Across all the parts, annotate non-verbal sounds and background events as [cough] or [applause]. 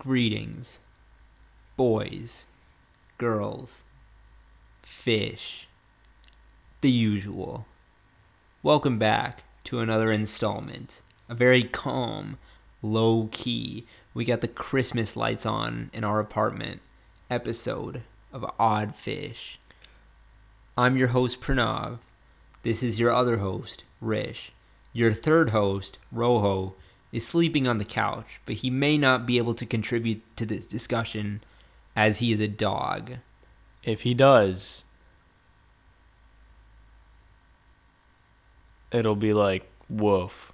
Greetings, boys, girls, fish, the usual. Welcome back to another installment. A very calm, low key, we got the Christmas lights on in our apartment episode of Odd Fish. I'm your host, Pranav. This is your other host, Rish. Your third host, Rojo, is sleeping on the couch, but he may not be able to contribute to this discussion as he is a dog. If he does, it'll be like woof.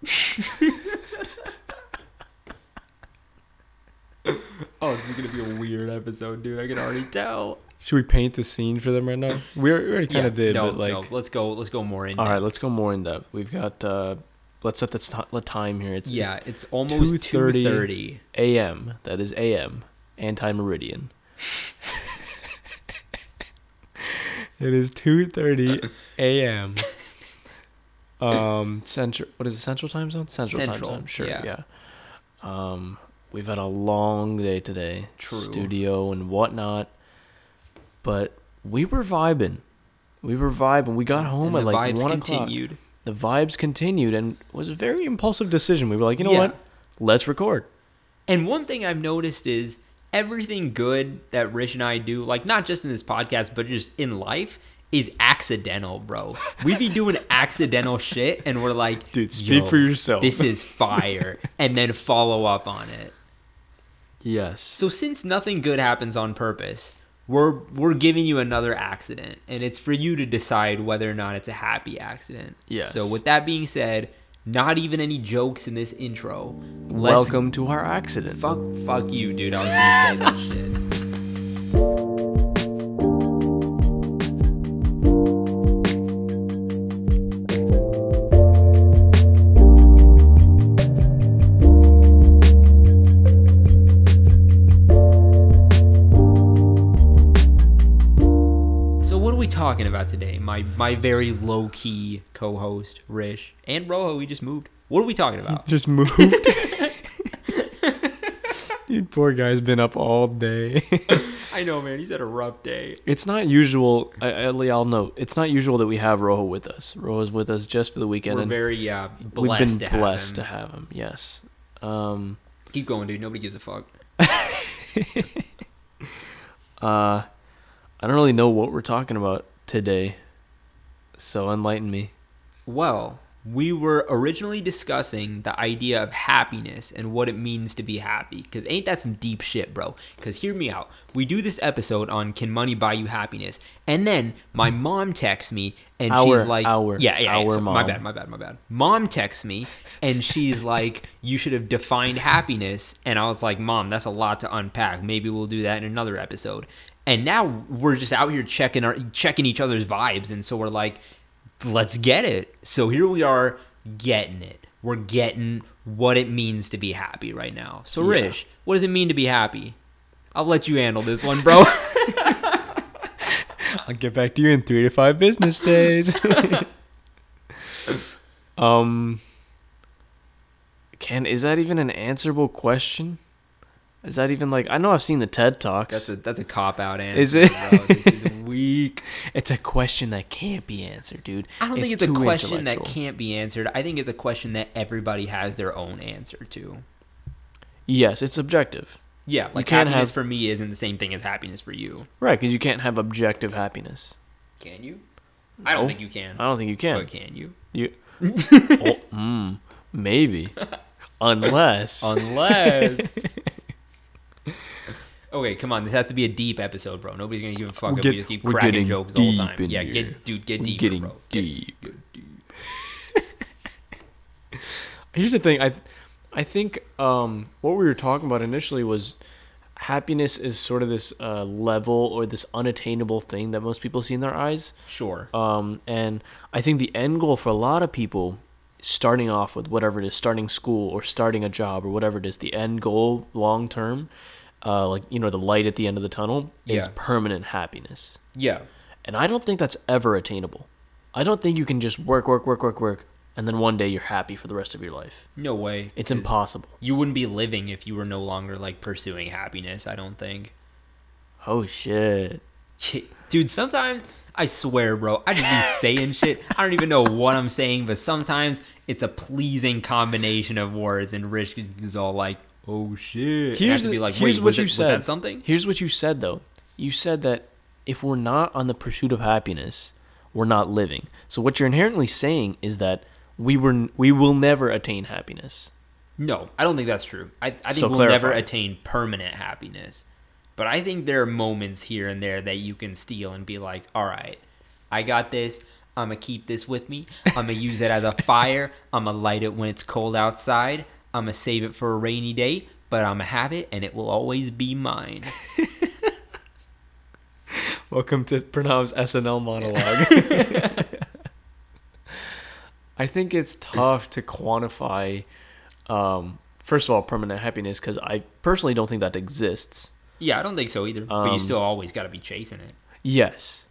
Oh, this is gonna be a weird episode, dude. I can already tell. Should we paint the scene for them right now? We already, kind of did, no, but like, no, let's go. Let's go more in. all right, let's go more in depth. We've got uh let's set the the time here. It's yeah, it's it's almost two 2:30. a.m. That is a.m. anti meridian. [laughs] it is two thirty a.m. Um, central. What is it? Central time zone. Central, Central, time zone. Sure. yeah. Yeah. Um, we've had a long day today. True. Studio and whatnot, but we were vibing. We were vibing. We got home and at like one o'clock continued. The vibes continued and was a very impulsive decision. We were like, you know Yeah. what? Let's record. And one thing I've noticed is everything good that Rish and I do, like not just in this podcast, but just in life, is accidental, bro. We be doing [laughs] accidental shit, and we're like, Dude, speak "Yo, for yourself." This is fire, and then follow up on it. Yes. So since nothing good happens on purpose, we're we're giving you another accident, and it's for you to decide whether or not it's a happy accident. Yes. So with that being said, not even any jokes in this intro. Let's Welcome to our accident. Fuck, fuck you, dude. I was gonna say that [laughs] shit. Talking about today? My my very low key co-host Rish and Rojo. We just moved. What are we talking about? [laughs] Just moved. [laughs] Dude, poor guy's been up all day. [laughs] I know, man. He's had a rough day. it's not usual. I, I, I'll note. It's not usual that we have Rojo with us. Rojo's with us just for the weekend, We're and very uh, we've blessed been to have blessed him. to have him. Yes. Um. Keep going, dude. Nobody gives a fuck. Uh. I don't really know what we're talking about today, so enlighten me. Well, we were originally discussing the idea of happiness and what it means to be happy. Because ain't that some deep shit, bro? Because hear me out. We do this episode on Can Money Buy You Happiness? And then my mom texts me and Our- she's like, our- Yeah, yeah, our so- My bad, my bad, my bad. Mom texts me and she's like, You should have defined happiness. And I was like, Mom, that's a lot to unpack. Maybe we'll do that in another episode. And now we're just out here checking our checking each other's vibes, and so we're like, let's get it. So here we are getting it. We're getting what it means to be happy right now. So Yeah. Rish, what does it mean to be happy? I'll let you handle this one, bro. [laughs] I'll get back to you in three to five business days. [laughs] um, can is that even an answerable question? Is that even like I know I've seen the TED talks. that's a that's a cop out answer. Is it? Bro. [laughs] Weak. it's a question that can't be answered, dude. I don't think it's a question that can't be answered. I think it's a question that everybody has their own answer to. Yes, it's subjective, Yeah, like happiness have- for me isn't the same thing as happiness for you. right? Because you can't have objective happiness. Can you? I don't think you can. I don't think you can. But can you? You, [laughs] oh, mm, maybe, [laughs] unless Unless. Okay, come on. This has to be a deep episode, bro. Nobody's gonna give a fuck We're if get- we just keep we're cracking getting jokes the whole deep time. in Yeah, here. get dude, get deep, getting bro. Get- deep. get deep. [laughs] Here's the thing. I I think um, what we were talking about initially was happiness is sort of this uh, level or this unattainable thing that most people see in their eyes. Sure. Um, and I think the end goal for a lot of people, starting off with whatever it is, starting school or starting a job or whatever it is, the end goal long term, uh, like you know the light at the end of the tunnel, is Yeah. permanent happiness. Yeah. And I don't think that's ever attainable. I don't think you can just work, work, work, work, work, and then one day you're happy for the rest of your life. No way. It's impossible. You wouldn't be living if you were no longer like pursuing happiness. I don't think. Oh shit. [laughs] Dude, sometimes I swear, bro, I just be saying shit. I don't even know what I'm saying, but sometimes it's a pleasing combination of words, and Rish is all like, "Oh shit." And I have Here's to the- be like, here's "Wait, what you it, said. something?" Here's what you said though. You said that if we're not on the pursuit of happiness, we're not living. So what you're inherently saying is that we were we will never attain happiness. No, I don't think that's true. I, I think So we'll never attain permanent happiness. But I think there are moments here and there that you can steal and be like, all right, I got this. I'm going to keep this with me. I'm going to use it as a [laughs] fire. I'm going to light it when it's cold outside. I'm going to save it for a rainy day, but I'm going to have it and it will always be mine. [laughs] Welcome to Pranav's SNL monologue. [laughs] I think it's tough to quantify um, first of all permanent happiness cuz I personally don't think that exists. Yeah, I don't think so either. but you Um, still always got to be chasing it. Yes.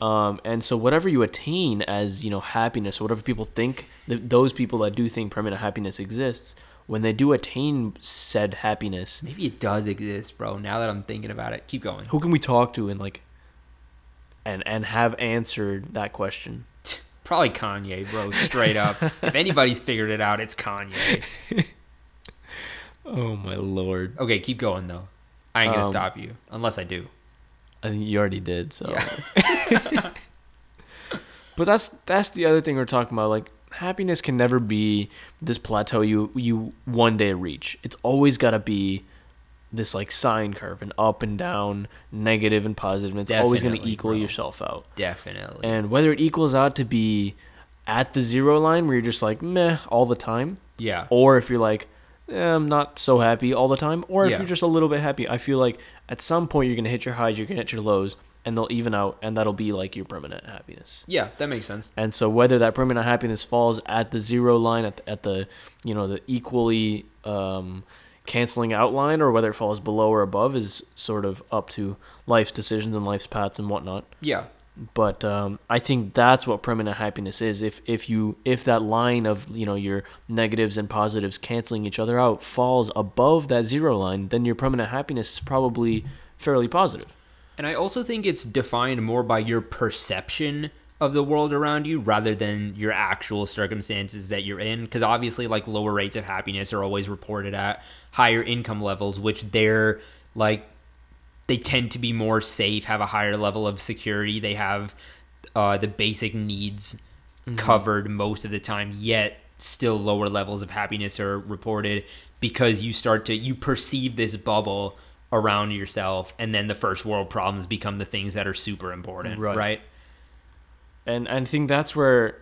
Um, and so whatever you attain as you know happiness, or whatever people think, th- those people that do think permanent happiness exists, when they do attain said happiness, Maybe it does exist, bro. Now that I'm thinking about it, keep going. who can we talk to and like, and and have answered that question? [laughs] Probably Kanye, bro. Straight up. if [laughs] anybody's figured it out, it's Kanye. [laughs] Oh my lord! Okay, keep going though. I ain't gonna Um, stop you unless I do. I think you already did. So, Yeah. [laughs] but that's that's the other thing we're talking about. Like happiness can never be this plateau you you one day reach. It's always got to be this like sine curve, and up and down, negative and positive. And it's always going to equal bro. yourself out. Definitely. And whether it equals out to be at the zero line where you're just like meh all the time, yeah. or if you're like eh, I'm not so happy all the time, or if Yeah. you're just a little bit happy, I feel like at some point you're gonna hit your highs, you're gonna hit your lows, and they'll even out, and that'll be like your permanent happiness. Yeah, that makes sense. And so whether that permanent happiness falls at the zero line, at the, at the you know the equally um, canceling out line, or whether it falls below or above, is sort of up to life's decisions and life's paths and whatnot Yeah. But um, I think that's what permanent happiness is. If if you if that line of you know your negatives and positives canceling each other out falls above that zero line, then your permanent happiness is probably fairly positive. And I also think it's defined more by your perception of the world around you rather than your actual circumstances that you're in. Because obviously, like lower rates of happiness are always reported at higher income levels, which they're like they tend to be more safe, have a higher level of security. They have uh, the basic needs covered most of the time, yet still lower levels of happiness are reported because you start to you perceive this bubble around yourself and then the first world problems become the things that are super important Right. right, and I think that's where.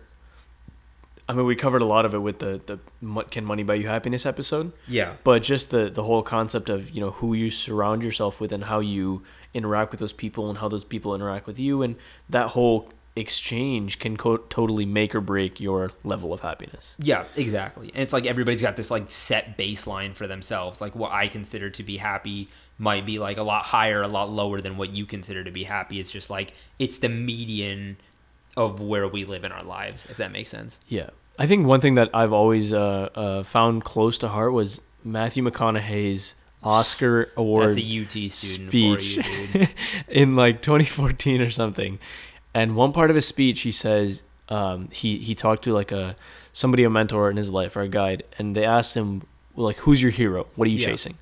I mean, we covered a lot of it with the the "Can Money Buy You Happiness" episode. yeah but just the the whole concept of you know who you surround yourself with and how you interact with those people and how those people interact with you and that whole exchange can co- totally make or break your level of happiness Yeah, exactly. And it's like everybody's got this like set baseline for themselves. Like what I consider to be happy might be like a lot higher, a lot lower than what you consider to be happy. It's just like it's the median of where we live in our lives, if that makes sense. yeah i think one thing that i've always uh, uh, found close to heart was matthew mcconaughey's oscar award That's a UT speech you, [laughs] in like 2014 or something. And one part of his speech, he says um, he he talked to like a somebody a mentor in his life or a guide, and they asked him like, "Who's your hero? What are you Yeah. chasing?"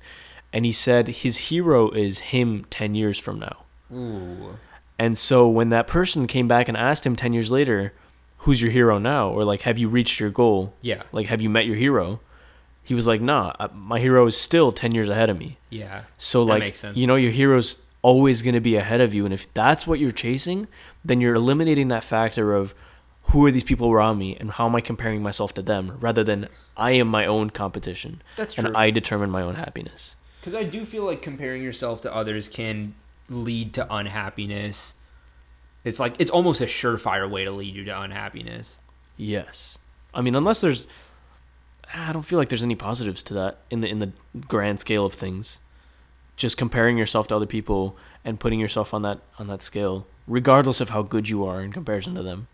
And he said his hero is him 10 years from now. Ooh. And so when that person came back and asked him 10 years later, "Who's your hero now?" or like, "Have you reached your goal?" Yeah. Like, "Have you met your hero?" He was like, "Nah, my hero is still 10 years ahead of me." Yeah. So like you know your hero's always going to be ahead of you and if that's what you're chasing, then you're eliminating that factor of who are these people around me and how am I comparing myself to them rather than I am my own competition That's true. and I determine my own happiness. Because I do feel like comparing yourself to others can lead to unhappiness. It's like it's almost a surefire way to lead you to unhappiness. Yes. I mean unless there's I don't feel like there's any positives to that in the in the grand scale of things. Just comparing yourself to other people and putting yourself on that on that scale regardless of how good you are in comparison to them.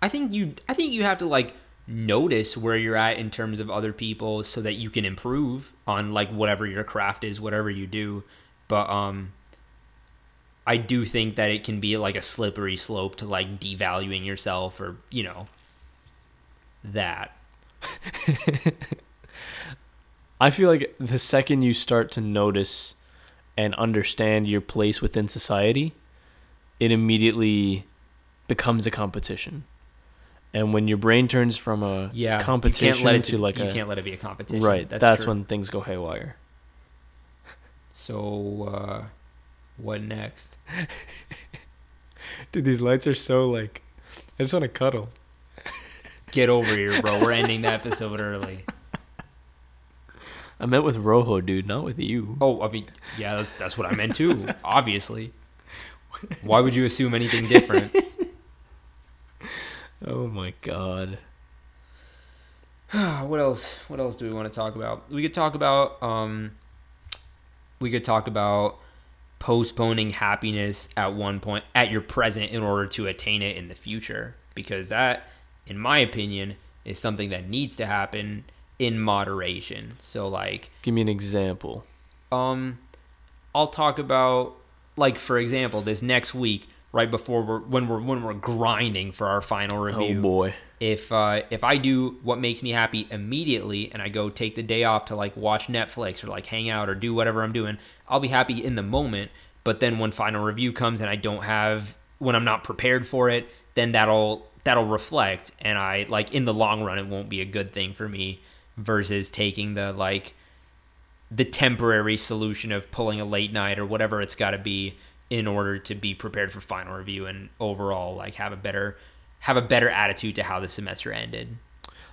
I think you I think you have to like notice where you're at in terms of other people so that you can improve on like whatever your craft is, whatever you do. But um I do think that it can be like a slippery slope to like devaluing yourself or, you know, that. [laughs] I feel like the second you start to notice and understand your place within society, it immediately becomes a competition. And when your brain turns from a Yeah. competition you can't let it to like you a can't let it be a competition. right, that's, true. when things go haywire. So uh what next? Dude, these lights are so like I just want to cuddle. Get over here, bro. We're ending the [laughs] episode early. I met with Rojo, dude, not with you. Oh, I mean, yeah, that's that's what I meant too. Obviously. Why would you assume anything different? [laughs] Oh my god. [sighs] what else? What else do we want to talk about? We could talk about um we could talk about postponing happiness at one point at your present in order to attain it in the future because that in my opinion is something that needs to happen in moderation. So like Give me an example. um I'll talk about like for example this next week right before we're when we're when we're grinding for our final review Oh boy. if uh, if I do what makes me happy immediately and I go take the day off to like watch Netflix or like hang out or do whatever I'm doing, I'll be happy in the moment. But then when final review comes and I don't have when I'm not prepared for it, then that'll that'll reflect and I like in the long run it won't be a good thing for me versus taking the like the temporary solution of pulling a late night or whatever it's got to be in order to be prepared for final review and overall like have a better have a better attitude to how the semester ended.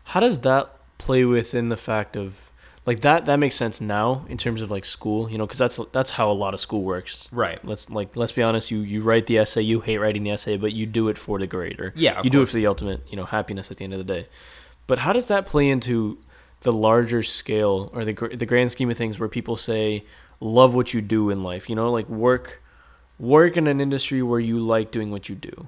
How does that play within the fact of like that that makes sense now in terms of like school, you know, cuz that's that's how a lot of school works. Right. Let's like let's be honest, you you write the essay, you hate writing the essay, but you do it for the grade or Yeah, you do it for the ultimate, you know, happiness at the end of the day. But how does that play into the larger scale or the the grand scheme of things where people say love what you do in life, you know, like work work in an industry where you like doing what you do.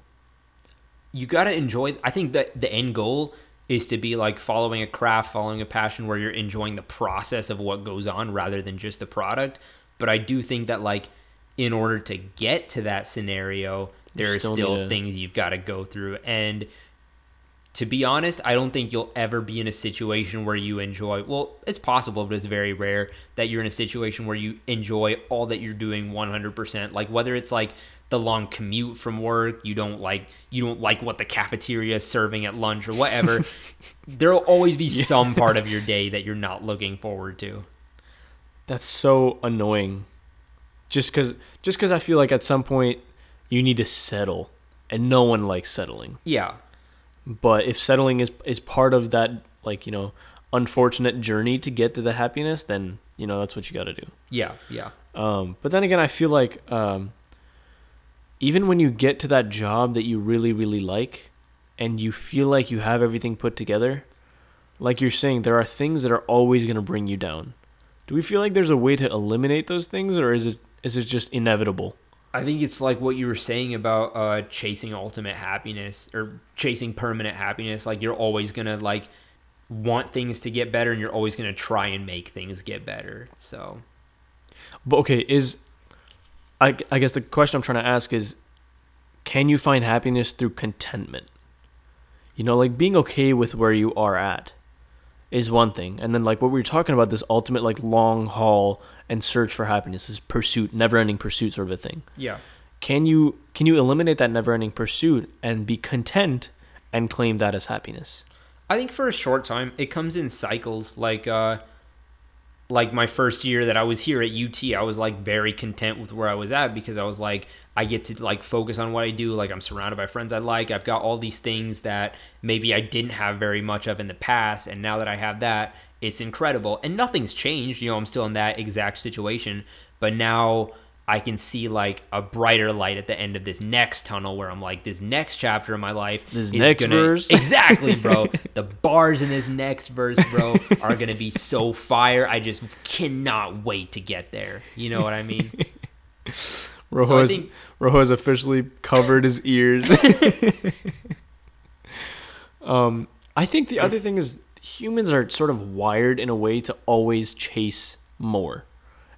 You got to enjoy I think that the end goal is to be like following a craft, following a passion where you're enjoying the process of what goes on rather than just the product. But I do think that like in order to get to that scenario, there are still still things you've got to go through and to be honest, I don't think you'll ever be in a situation where you enjoy. Well, it's possible, but it's very rare that you're in a situation where you enjoy all that you're doing 100%. Like whether it's like the long commute from work, you don't like you don't like what the cafeteria is serving at lunch or whatever. [laughs] There'll always be some part of your [laughs] day that you're not looking forward to. That's so annoying. Just cuz just cuz I feel like at some point you need to settle and no one likes settling. Yeah. But if settling is is part of that like, you know, unfortunate journey to get to the happiness, then, you know, that's what you got to do. Yeah, yeah. Um but then again, I feel like um even when you get to that job that you really really like and you feel like you have everything put together, like you're saying there are things that are always going to bring you down. Do we feel like there's a way to eliminate those things or is it is it just inevitable? I think it's like what you were saying about uh, chasing ultimate happiness or chasing permanent happiness. Like you're always gonna like want things to get better, and you're always gonna try and make things get better. So But okay, is I, I guess the question I'm trying to ask is can you find happiness through contentment? You know, like being okay with where you are at is one thing. And then like what we were talking about this ultimate like long haul and search for happiness, this pursuit, never-ending pursuit sort of a thing. yeah, Can you can you eliminate that never-ending pursuit and be content and claim that as happiness? I think for a short time it comes in cycles. Like uh, like my first year that I was here at UT, I was like very content with where I was at because I was like I get to like focus on what I do. Like I'm surrounded by friends I like. I've got all these things that maybe I didn't have very much of in the past, and now that I have that, it's incredible. And nothing's changed. You know, I'm still in that exact situation, but now I can see like a brighter light at the end of this next tunnel where I'm like, this next chapter of my life This is next gonna verse. [laughs] exactly, bro. [laughs] the bars in this next verse, bro, are gonna be so fire. I just cannot wait to get there. You know what I mean? [laughs] Rojo, So has, think- Rojo has officially covered his ears. [laughs] um, I think the other thing is humans are sort of wired in a way to always chase more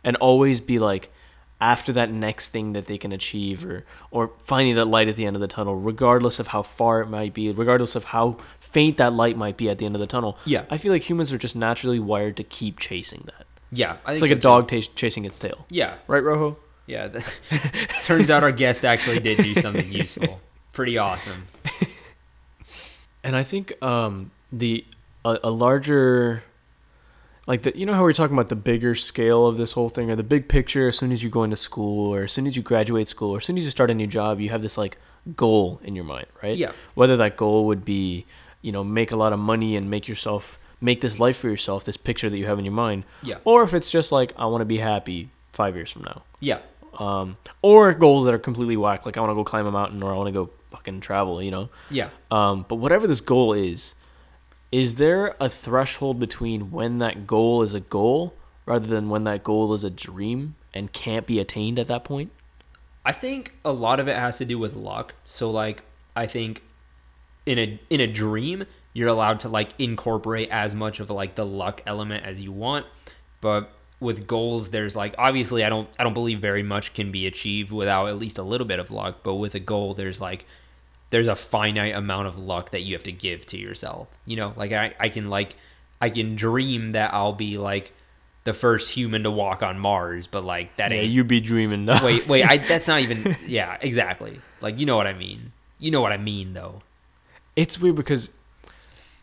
and always be like after that next thing that they can achieve or or finding that light at the end of the tunnel regardless of how far it might be regardless of how faint that light might be at the end of the tunnel. Yeah. i feel like humans are just naturally wired to keep chasing that. Yeah, it's like so a dog tas chasing its tail. Yeah, right rojo yeah. [laughs] Turns out our guest actually did do something useful. Pretty awesome. [laughs] and i think um the a, a larger like the you know how we're talking about the bigger scale of this whole thing or the big picture as soon as you go into school or as soon as you graduate school or as soon as you start a new job you have this like goal in your mind right Yeah. whether that goal would be you know make a lot of money and make yourself make this life for yourself this picture that you have in your mind Yeah. or if it's just like i want to be happy five years from now Yeah, um or goals that are completely whack like i want to go climb a mountain or i want to go fucking travel you know yeah. um, but whatever this goal is, is there a threshold between when that goal is a goal rather than when that goal is a dream and can't be attained at that point? I think a lot of it has to do with luck. So like I think in a in a dream, you're allowed to like incorporate as much of like the luck element as you want, but with goals there's like obviously I don't I don't believe very much can be achieved without at least a little bit of luck, but with a goal there's like there's a finite amount of luck that you have to give to yourself. You know, like I, I can like I can dream that I'll be like the first human to walk on Mars, but like that Yeah, ain't you be dreaming. now. wait, wait, I that's not even [laughs] yeah, exactly. Like you know what I mean. You know what I mean though. it's weird because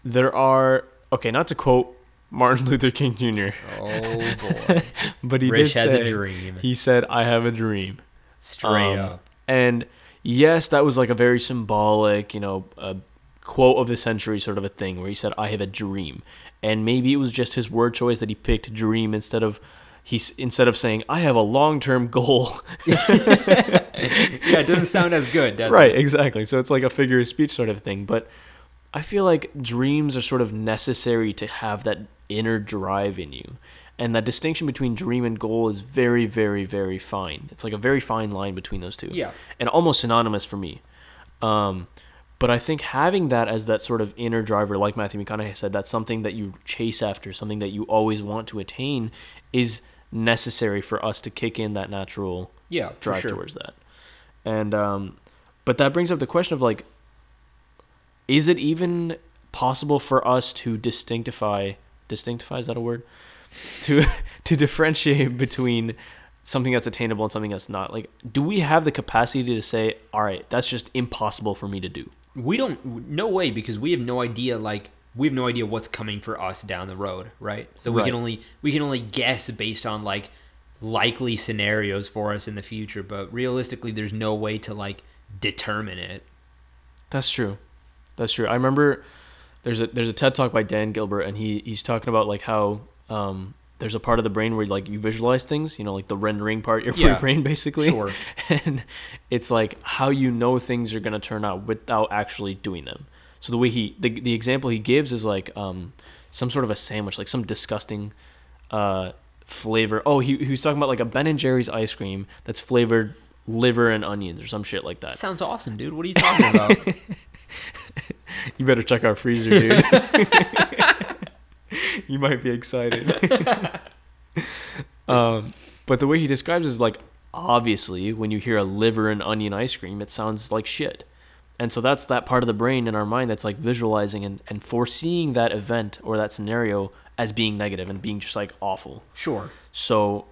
there are okay, not to quote Martin Luther King Jr., Oh boy. [laughs] but he Rich did has say a dream. he said, "I have a dream." Straight Um, up. And yes, that was like a very symbolic, you know, a quote of the century sort of a thing where he said, I have a dream. And maybe it was just his word choice that he picked dream instead of he's instead of saying, I have a long term goal. [laughs] yeah, it doesn't sound as good, does [laughs] right, it? exactly. So it's like a figure of speech sort of thing. But I feel like dreams are sort of necessary to have that inner drive in you. And that distinction between dream and goal is very, very, very fine. It's like a very fine line between those two. Yeah. And almost synonymous for me. Um, but I think having that as that sort of inner driver, like Matthew McConaughey said, that's something that you chase after, something that you always want to attain, is necessary for us to kick in that natural Yeah, drive sure. towards that. And um, but that brings up the question of like, is it even possible for us to distinctify? Distinctify is that a word? To [laughs] to differentiate between something that's attainable and something that's not. Like, do we have the capacity to say, all right, that's just impossible for me to do? We don't no way because we have no idea like we have no idea what's coming for us down the road, right? So we can only we can only guess based on like likely scenarios for us in the future, but realistically there's no way to like determine it. That's true. That's true. I remember there's a there's a TED talk by Dan Gilbert, and he he's talking about like how um, there's a part of the brain where like you visualize things, you know, like the rendering part of your [laughs] Yeah. brain, basically. Sure. [laughs] And it's like how you know things are gonna turn out without actually doing them. So the way he the the example he gives is like um, some sort of a sandwich, like some disgusting uh, flavor. Oh, he he was talking about like a Ben and Jerry's ice cream that's flavored liver and onions or some shit like that. Sounds awesome, dude. What are you talking about? [laughs] [laughs] You better check our freezer, dude. [laughs] you might be excited. [laughs] um, but the way he describes it is like, obviously, when you hear a liver and onion ice cream, it sounds like shit. And so that's that part of the brain in our mind that's like visualizing and, and foreseeing that event or that scenario as being negative and being just like awful. sure. So,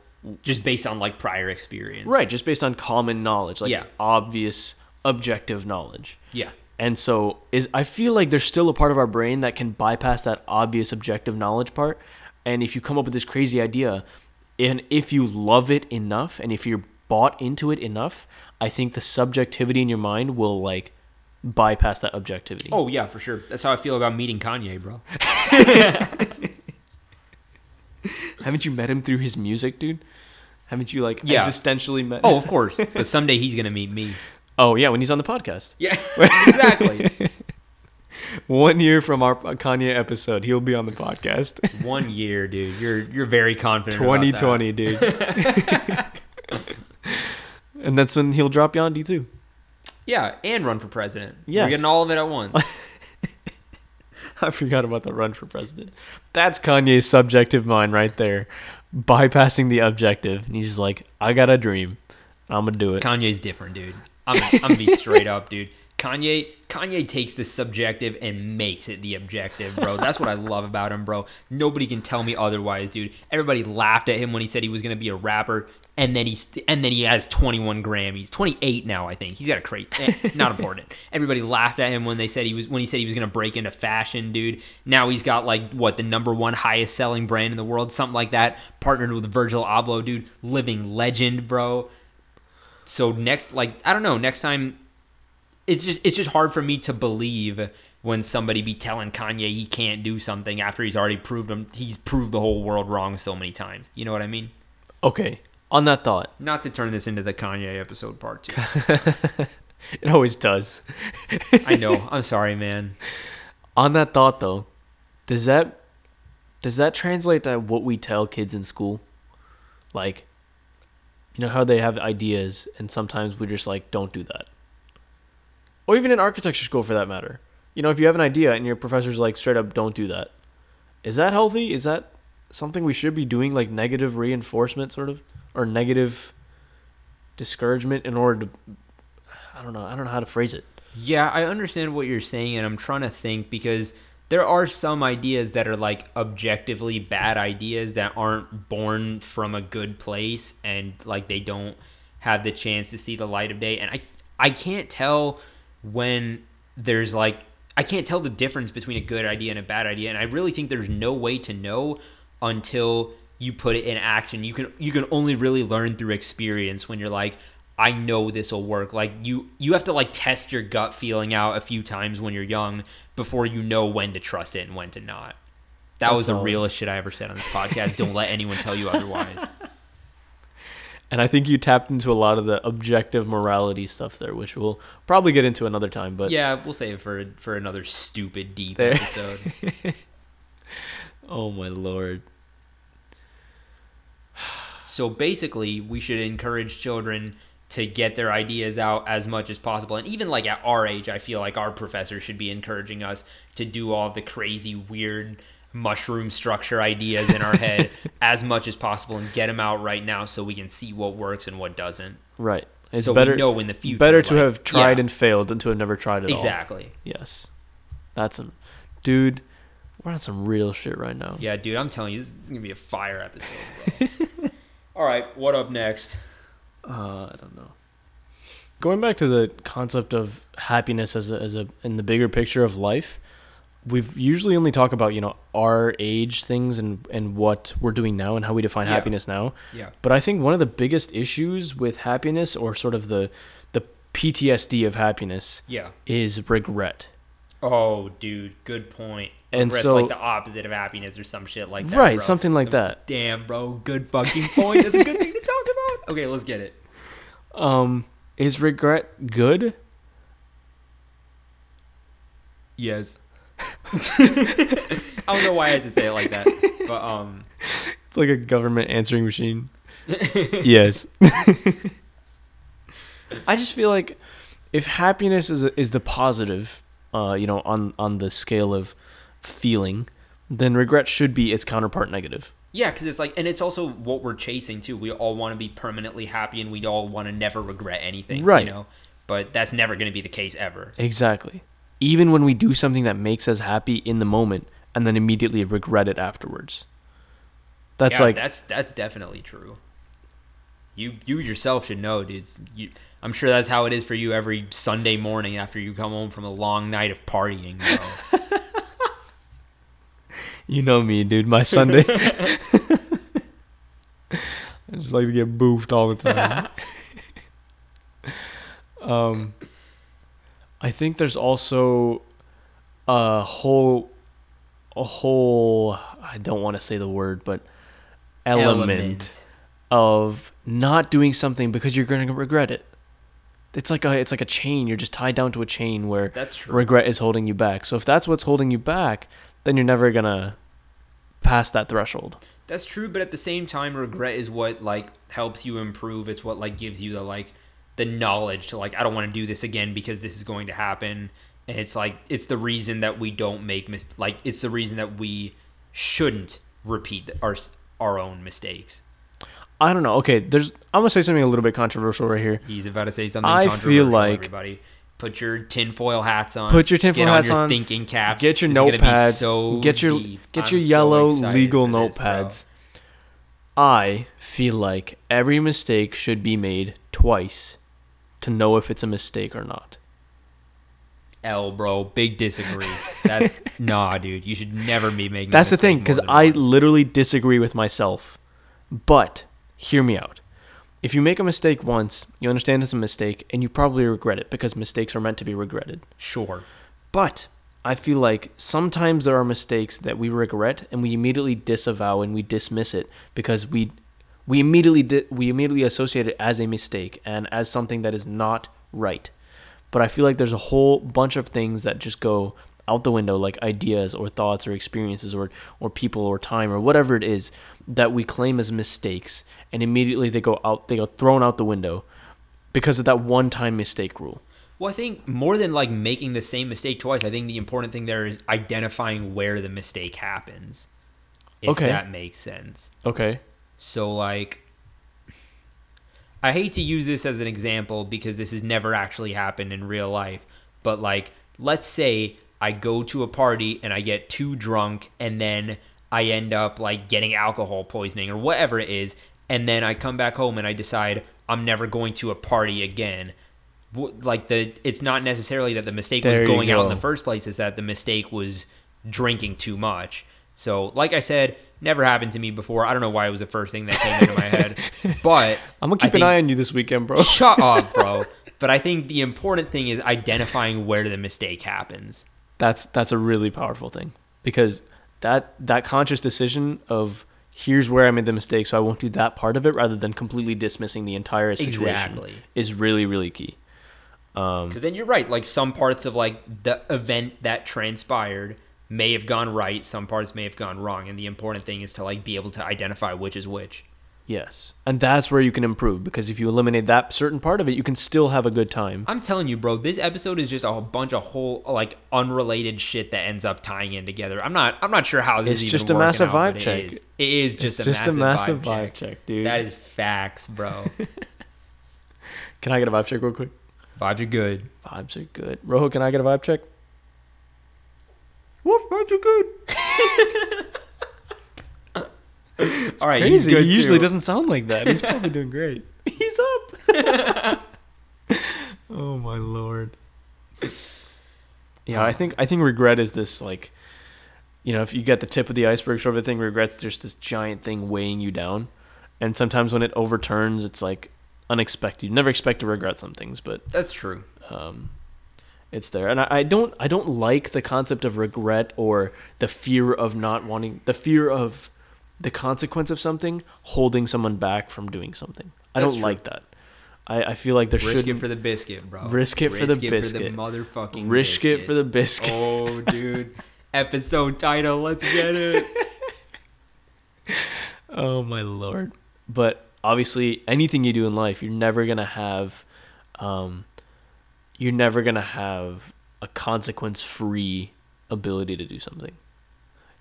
Just based on like prior experience. right, just based on common knowledge, like Yeah. obvious, objective knowledge. Yeah. And so is I feel like there's still a part of our brain that can bypass that obvious objective knowledge part. And if you come up with this crazy idea, and if you love it enough and if you're bought into it enough, I think the subjectivity in your mind will like bypass that objectivity. Oh yeah, for sure. That's how I feel about meeting Kanye, bro. [laughs] Haven't you met him through his music, dude? Haven't you like Yeah. existentially met Oh, of course. [laughs] But someday he's gonna meet me. Oh yeah, when he's on the podcast. Yeah, [laughs] exactly. One year from our Kanye episode, he'll be on the podcast. [laughs] One year, dude. You're you're very confident. 2020, dude. [laughs] and that's when he'll drop Yandhi too. Yeah, and run for president. Yes. We're getting all of it at once. I forgot about the run for president. That's Kanye's subjective mind right there, bypassing the objective. And he's just like, I got a dream. I'm gonna do it. Kanye's different, dude. I'm, I'm gonna be straight up, dude. Kanye Kanye takes the subjective and makes it the objective, bro. That's what I love about him, bro. Nobody can tell me otherwise, dude. Everybody laughed at him when he said he was gonna be a rapper, and then he's and then he has 21 Grammys, 28 now, I think. He's got a crate. Eh, not important. [laughs] Everybody laughed at him when they said he was when he said he was gonna break into fashion, dude. Now he's got like what the number one highest selling brand in the world, something like that. Partnered with Virgil Abloh, dude. Living legend, bro. So next, like I don't know, next time it's just it's just hard for me to believe when somebody be telling Kanye he can't do something after he's already proved him he's proved the whole world wrong so many times. You know what I mean? Okay. On that thought, Not to turn this into the Kanye episode part two. [laughs] it always does. I know. I'm sorry, man. On that thought though, does that does that translate to what we tell kids in school? Like you know how they have ideas and sometimes we're just like don't do that. Or even in architecture school for that matter. You know, if you have an idea and your professor's like straight up don't do that. Is that healthy? Is that something we should be doing like negative reinforcement sort of or negative discouragement in order to I don't know, I don't know how to phrase it. Yeah, I understand what you're saying, and I'm trying to think because there are some ideas that are like objectively bad ideas that aren't born from a good place and like they don't have the chance to see the light of day. And I I can't tell when there's like I can't tell the difference between a good idea and a bad idea. And I really think there's no way to know until you put it in action. You can you can only really learn through experience when you're like, I know this will work. Like you you have to like test your gut feeling out a few times when you're young before you know when to trust it and when to not. That That's was the realest shit I ever said on this podcast. Don't let anyone tell you [laughs] otherwise. And I think you tapped into a lot of the objective morality stuff there, which we'll probably get into another time. But yeah, we'll save it for for another stupid deep There. episode. [laughs] oh my lord, So basically, we should encourage children to get their ideas out as much as possible. And even like at our age, I feel like our professors should be encouraging us to do all the crazy, weird mushroom structure ideas in our head [laughs] as much as possible and get them out right now so we can see what works and what doesn't. right? It's so better we know in the future. better to like- have tried Yeah, and failed than to have never tried at all. exactly. Yes, that's some dude. We're on some real shit right now. Yeah, dude, I'm telling you, this is gonna be a fire episode. [laughs] All right, what up next? Uh, I don't know. Going back to the concept of happiness as a, as a in the bigger picture of life, we've usually only talk about you know our age things and and what we're doing now and how we define Yeah. happiness now. Yeah. But I think one of the biggest issues with happiness, or sort of the the PTSD of happiness, Yeah. is regret. Oh, dude, good point. And Regret's so- like the opposite of happiness or some shit like that. right, bro. something like Some- that. Damn, bro, good fucking point. That's a good [laughs] thing to talk about. Okay, let's get it. Um, is regret good? Yes. [laughs] I don't know why I had to say it like that, but um, It's like a government answering machine. [laughs] yes. [laughs] I just feel like if happiness is is the positive, uh, you know, on on the scale of feeling, then regret should be its counterpart negative. Yeah, because it's like, and it's also what we're chasing too. We all want to be permanently happy, and we all want to never regret anything, Right. You know, but that's never going to be the case ever. Exactly. Even when we do something that makes us happy in the moment and then immediately regret it afterwards. That's yeah, like that's that's definitely true. You you yourself should know, dude. You, I'm sure that's how it is for you every Sunday morning after you come home from a long night of partying. Bro. [laughs] you know me, dude. My Sunday. [laughs] I just like to get boofed all the time. [laughs] um, I think there's also a whole, a whole. I don't want to say the word, but element, of not doing something because you're going to regret it. It's like a it's like a chain. You're just tied down to a chain where That's true. regret is holding you back. So if that's what's holding you back, then you're never gonna pass that threshold. That's true, but at the same time, regret is what like helps you improve. It's what like gives you the like the knowledge to like I don't want to do this again because this is going to happen. and it's like it's the reason that we don't make mis- like it's the reason that we shouldn't repeat the, our our own mistakes. I don't know. Okay, there's. I'm gonna say something a little bit controversial right here. He's about to say something. I feel like- everybody put your tinfoil hats on. Put your tinfoil hats on. Your on, Thinking caps. Get your This is gonna be notepads. so get your deep. get I'm your so yellow excited legal for this, notepads. I feel like every mistake should be made twice to know if it's a mistake or not. L, bro. Big disagree. That's [laughs] nah, dude. You should never be making. That's the thing, because I once. literally disagree with myself. But hear me out. If you make a mistake once, you understand it's a mistake, and you probably regret it because mistakes are meant to be regretted. sure. But I feel like sometimes there are mistakes that we regret and we immediately disavow and we dismiss it because we we immediately di- we immediately associate it as a mistake and as something that is not right. But I feel like there's a whole bunch of things that just go out the window like ideas or thoughts or experiences or or people or time or whatever it is that we claim as mistakes and immediately they go out they go thrown out the window because of that one time mistake rule. Well, I think more than like making the same mistake twice, I think the important thing there is identifying where the mistake happens. If Okay. that makes sense. Okay. So like I hate to use this as an example because this has never actually happened in real life, but like let's say I go to a party and I get too drunk and then I end up like getting alcohol poisoning or whatever it is and then I come back home and I decide I'm never going to a party again. Like the it's not necessarily that the mistake There was going out in the first place, is that the mistake was drinking too much. So, like I said, never happened to me before. I don't know why it was the first thing that came into my head, [laughs] but I'm gonna keep an eye on you this weekend, bro. Shut up, [laughs] bro. But I think the important thing is identifying where the mistake happens. That's that's a really powerful thing because that that conscious decision of here's where I made the mistake, so I won't do that part of it, rather than completely dismissing the entire situation, Exactly. is really really key. Um, Because then you're right. Like some parts of like the event that transpired may have gone right. Some parts may have gone wrong. And the important thing is to like be able to identify which is which. Yes, and that's where you can improve because if you eliminate that certain part of it, you can still have a good time. I'm telling you, bro, this episode is just a bunch of whole like unrelated shit that ends up tying in together. I'm not I'm not sure how this It's is just a massive out, vibe check. It is, it is just, it's a, just massive a massive vibe, vibe check. check, dude. That is facts, bro. [laughs] can I get a vibe check real quick? Vibes are good. Vibes are good. Rojo, can I get a vibe check? Woof, vibes are good. [laughs] All right, he's good he usually too. doesn't sound like that. He's [laughs] probably doing great. He's up. [laughs] oh my lord. Yeah, I think I think regret is this like, you know, if you get the tip of the iceberg sort of thing, regret's just this giant thing weighing you down, and sometimes when it overturns, it's like unexpected. You never expect to regret some things, but That's true. um, it's there. And I, I don't I don't like the concept of regret or the fear of not wanting the fear of the consequence of something holding someone back from doing something. I That's don't true. like that. I, I feel like there should Risk it for the biscuit, bro. Risk it for the it biscuit. motherfucking risk biscuit. it for the biscuit. Oh, dude. Episode title. Let's get it. [laughs] Oh my lord. But obviously anything you do in life, you're never going to have um you're never to have a consequence-free ability to do something.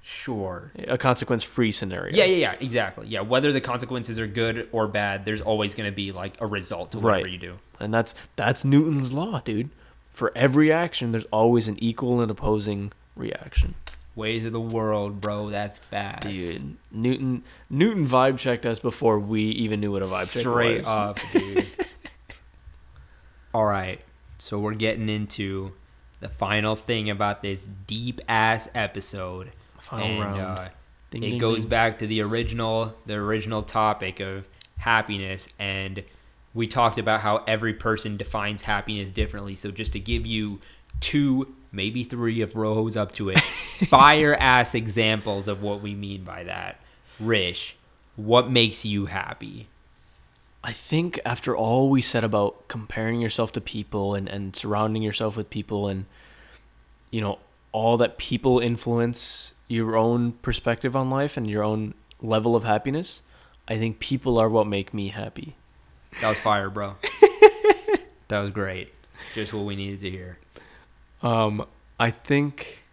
Sure. A consequence-free scenario. Yeah, yeah, yeah. Exactly. Yeah. Whether the consequences are good or bad, there's always going to be like a result to whatever Right. you do. And that's that's Newton's law, dude. For every action, there's always an equal and opposing reaction. Ways of the world, bro. That's bad. Dude, Newton Newton vibe checked us before we even knew what a vibe check Straight up, [laughs] dude. All right. So we're getting into the final thing about this deep ass episode. Final and, round. Uh, Ding, it ding, goes ding. back to the original the original topic of happiness and we talked about how every person defines happiness differently so just to give you two maybe three if Rojo's up to it [laughs] fire ass examples of what we mean by that rish what makes you happy I think after all we said about comparing yourself to people and, and surrounding yourself with people and you know all that people influence your own perspective on life and your own level of happiness, I think people are what make me happy. that was fire bro. [laughs] That was great. Just what we needed to hear. Um, I think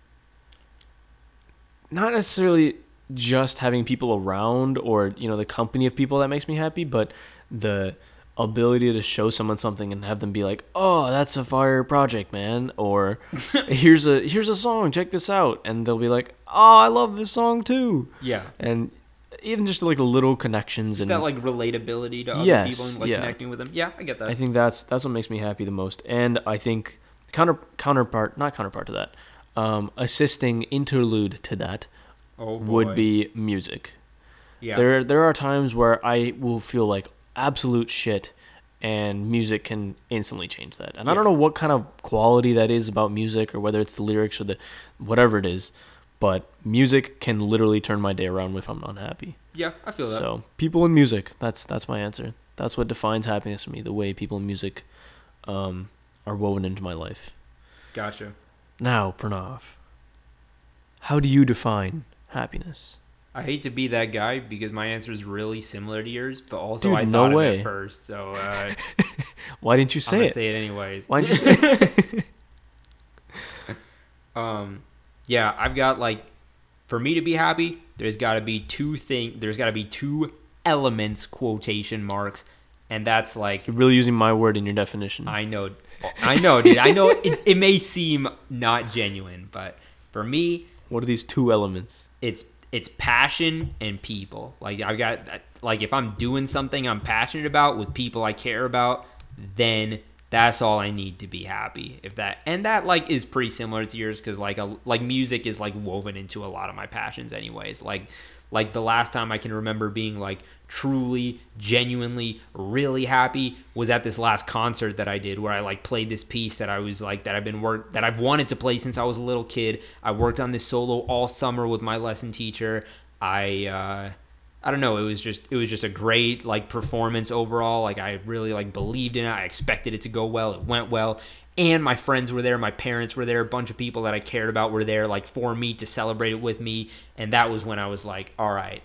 not necessarily just having people around or you know the company of people that makes me happy, but the ability to show someone something and have them be like, "Oh, that's a fire project, man," or [laughs] "Here's a here's a song, check this out," and they'll be like, "Oh, I love this song too," Yeah. and even just like little connections Just and that like relatability to other Yes, people and like yeah. connecting with them. Yeah, I get that. I think that's that's what makes me happy the most. And I think counter counterpart, not counterpart to that, um, assisting interlude to that oh, would be music. yeah. There there are times where I will feel like absolute shit, and music can instantly change that. And I don't know what kind of quality that is about music, or whether it's the lyrics or the whatever it is, but music can literally turn my day around if I'm unhappy. yeah, I feel that. So people in music, that's that's my answer. That's what defines happiness for me. The way people in music um, are woven into my life. Gotcha. Now, Pranav, how do you define happiness? I hate to be that guy because my answer is really similar to yours, but also Dude, I no thought of way. it first, so uh, [laughs] Why didn't you say it? say it anyways. Why didn't you say? It? [laughs] um, yeah, I've got like, for me to be happy, there's got to be two thing. There's got to be two elements, quotation marks, and that's like You're really using my word in your definition. I know, I know, dude. I know it, it may seem not genuine, but for me, what are these two elements? it's it's passion and people. Like I've got like if I'm doing something I'm passionate about with people I care about, then that's all I need to be happy. If that and that like is pretty similar to yours because like a like music is like woven into a lot of my passions anyways. Like like the last time I can remember being like truly genuinely really happy was at this last concert that I did where I like played this piece that I was like that I've been work that I've wanted to play since I was a little kid. I worked on this solo all summer with my lesson teacher. I uh I don't know, it was just it was just a great like performance overall. Like I really like believed in it. I expected it to go well. It went well. And my friends were there, my parents were there, a bunch of people that I cared about were there like for me to celebrate it with me. And that was when I was like, all right,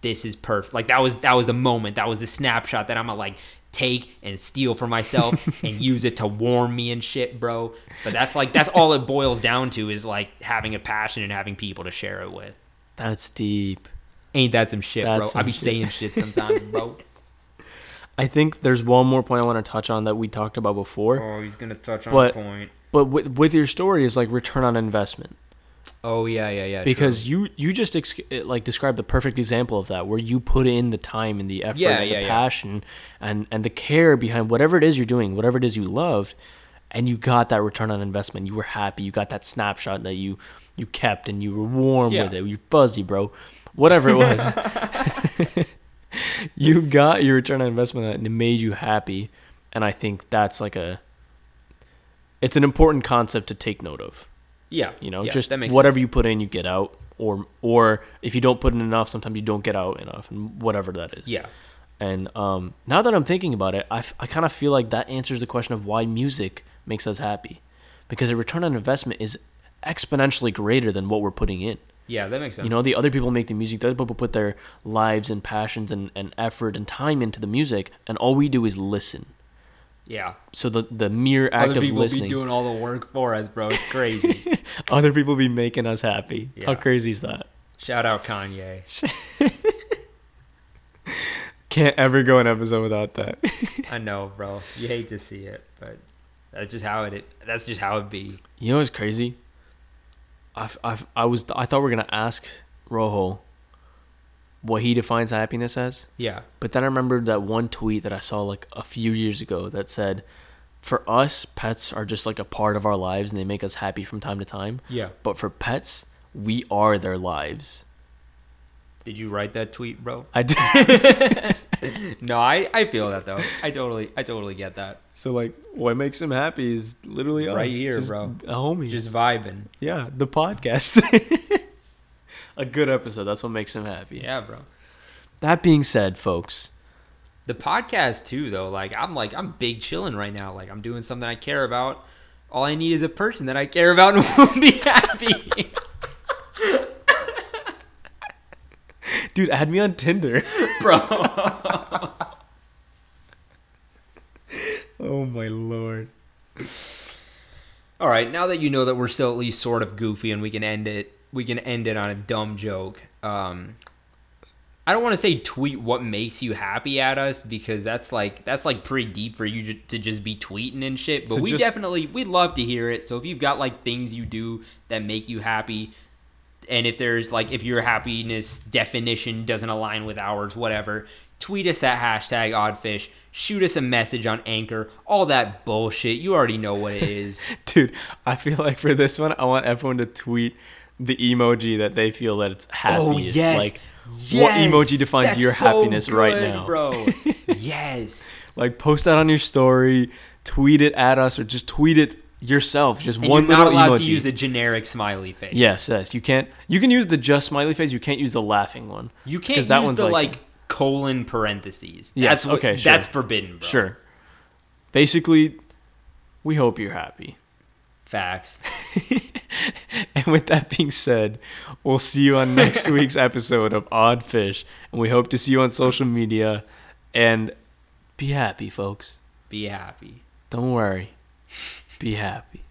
this is perfect. Like that was that was the moment. That was the snapshot that I'm gonna like take and steal for myself [laughs] and use it to warm me and shit, bro. But that's like that's all it boils down to is like having a passion and having people to share it with. That's deep. Ain't that some shit, That's bro? some I be shit. saying shit sometimes, [laughs] bro. I think there's one more point I want to touch on that we talked about before. Oh, he's gonna touch on But- a point. But with, with your story is like return on investment. Oh yeah, yeah, yeah. because you you just ex- like described the perfect example of that where you put in the time and the effort Yeah, and yeah, the yeah. passion and and the care behind whatever it is you're doing whatever it is you loved and you got that return on investment you were happy you got that snapshot that you you kept and you were warm Yeah. with it you're fuzzy bro whatever it was. [laughs] [laughs] You got your return on investment and it made you happy and i think that's like a it's an important concept to take note of. Yeah, you know yeah, just that whatever sense. you put in you get out or or if you don't put in enough sometimes you don't get out enough and whatever that is. Yeah, and um, now that i'm thinking about it i, f- I kind of feel like that answers the question of why music makes us happy because a return on investment is exponentially greater than what we're putting in yeah, that makes sense. you know the other people make the music the other people put their lives and passions and, and effort and time into the music and all we do is listen yeah. so the, the mere act of listening. Other of people listening be doing all the work for us, bro. It's crazy. [laughs] other people be making us happy how crazy is that Shout out Kanye. [laughs] Can't ever go an episode without that. I know, bro. You hate to see it, but that's just how it. That's just how it be. You know what's crazy? I I I was I thought we were gonna ask Rojo what he defines happiness as, Yeah, but then I remembered that one tweet that I saw like a few years ago that said, "For us, pets are just like a part of our lives, and they make us happy from time to time. yeah. But for pets, we are their lives." Did you write that tweet, bro? [laughs] I did. [laughs] No, I, I feel that though. I totally I totally get that. so like, what makes him happy is literally right us, here, bro. A homie. Just vibing. Yeah, the podcast. [laughs] a good episode. That's what makes him happy. Yeah, bro. That being said, folks, The podcast too, though. Like I'm like I'm big chilling right now. Like I'm doing something I care about. All I need is a person that I care about and will be happy. Dude, add me on Tinder. [laughs] [laughs] bro. oh my lord. All right, now that you know that we're still at least sort of goofy and we can end it, we can end it on a dumb joke. Um, I don't want to say tweet what makes you happy at us because that's like that's like pretty deep for you to just be tweeting and shit. But So we just- definitely we'd love to hear it. So if you've got like things you do that make you happy, and if there's like if your happiness definition doesn't align with ours, whatever, tweet us at hashtag oddfish. Shoot us a message on Anchor. All that bullshit. You already know what it is. [laughs] Dude, I feel like for this one, I want everyone to tweet the emoji that they feel that it's oh, happiest. Oh yes. Like, what Yes! emoji defines That's your so happiness right good, now? bro? [laughs] yes. Like, post that on your story, tweet it at us, or just tweet it yourself. Just And one you're not little allowed emoji. to use a generic smiley face. Yes, yes. You can't. You can use the just smiley face. You can't use the laughing one. You can't use that one's the like- like, colon parentheses. Yes, That's what, okay, sure. That's forbidden, bro. Sure. Basically, we hope you're happy. Facts. [laughs] And with that being said, we'll see you on next [laughs] week's episode of Odd Fish. And we hope to see you on social media. And be happy, folks. Be happy. Don't worry. [laughs] Be happy.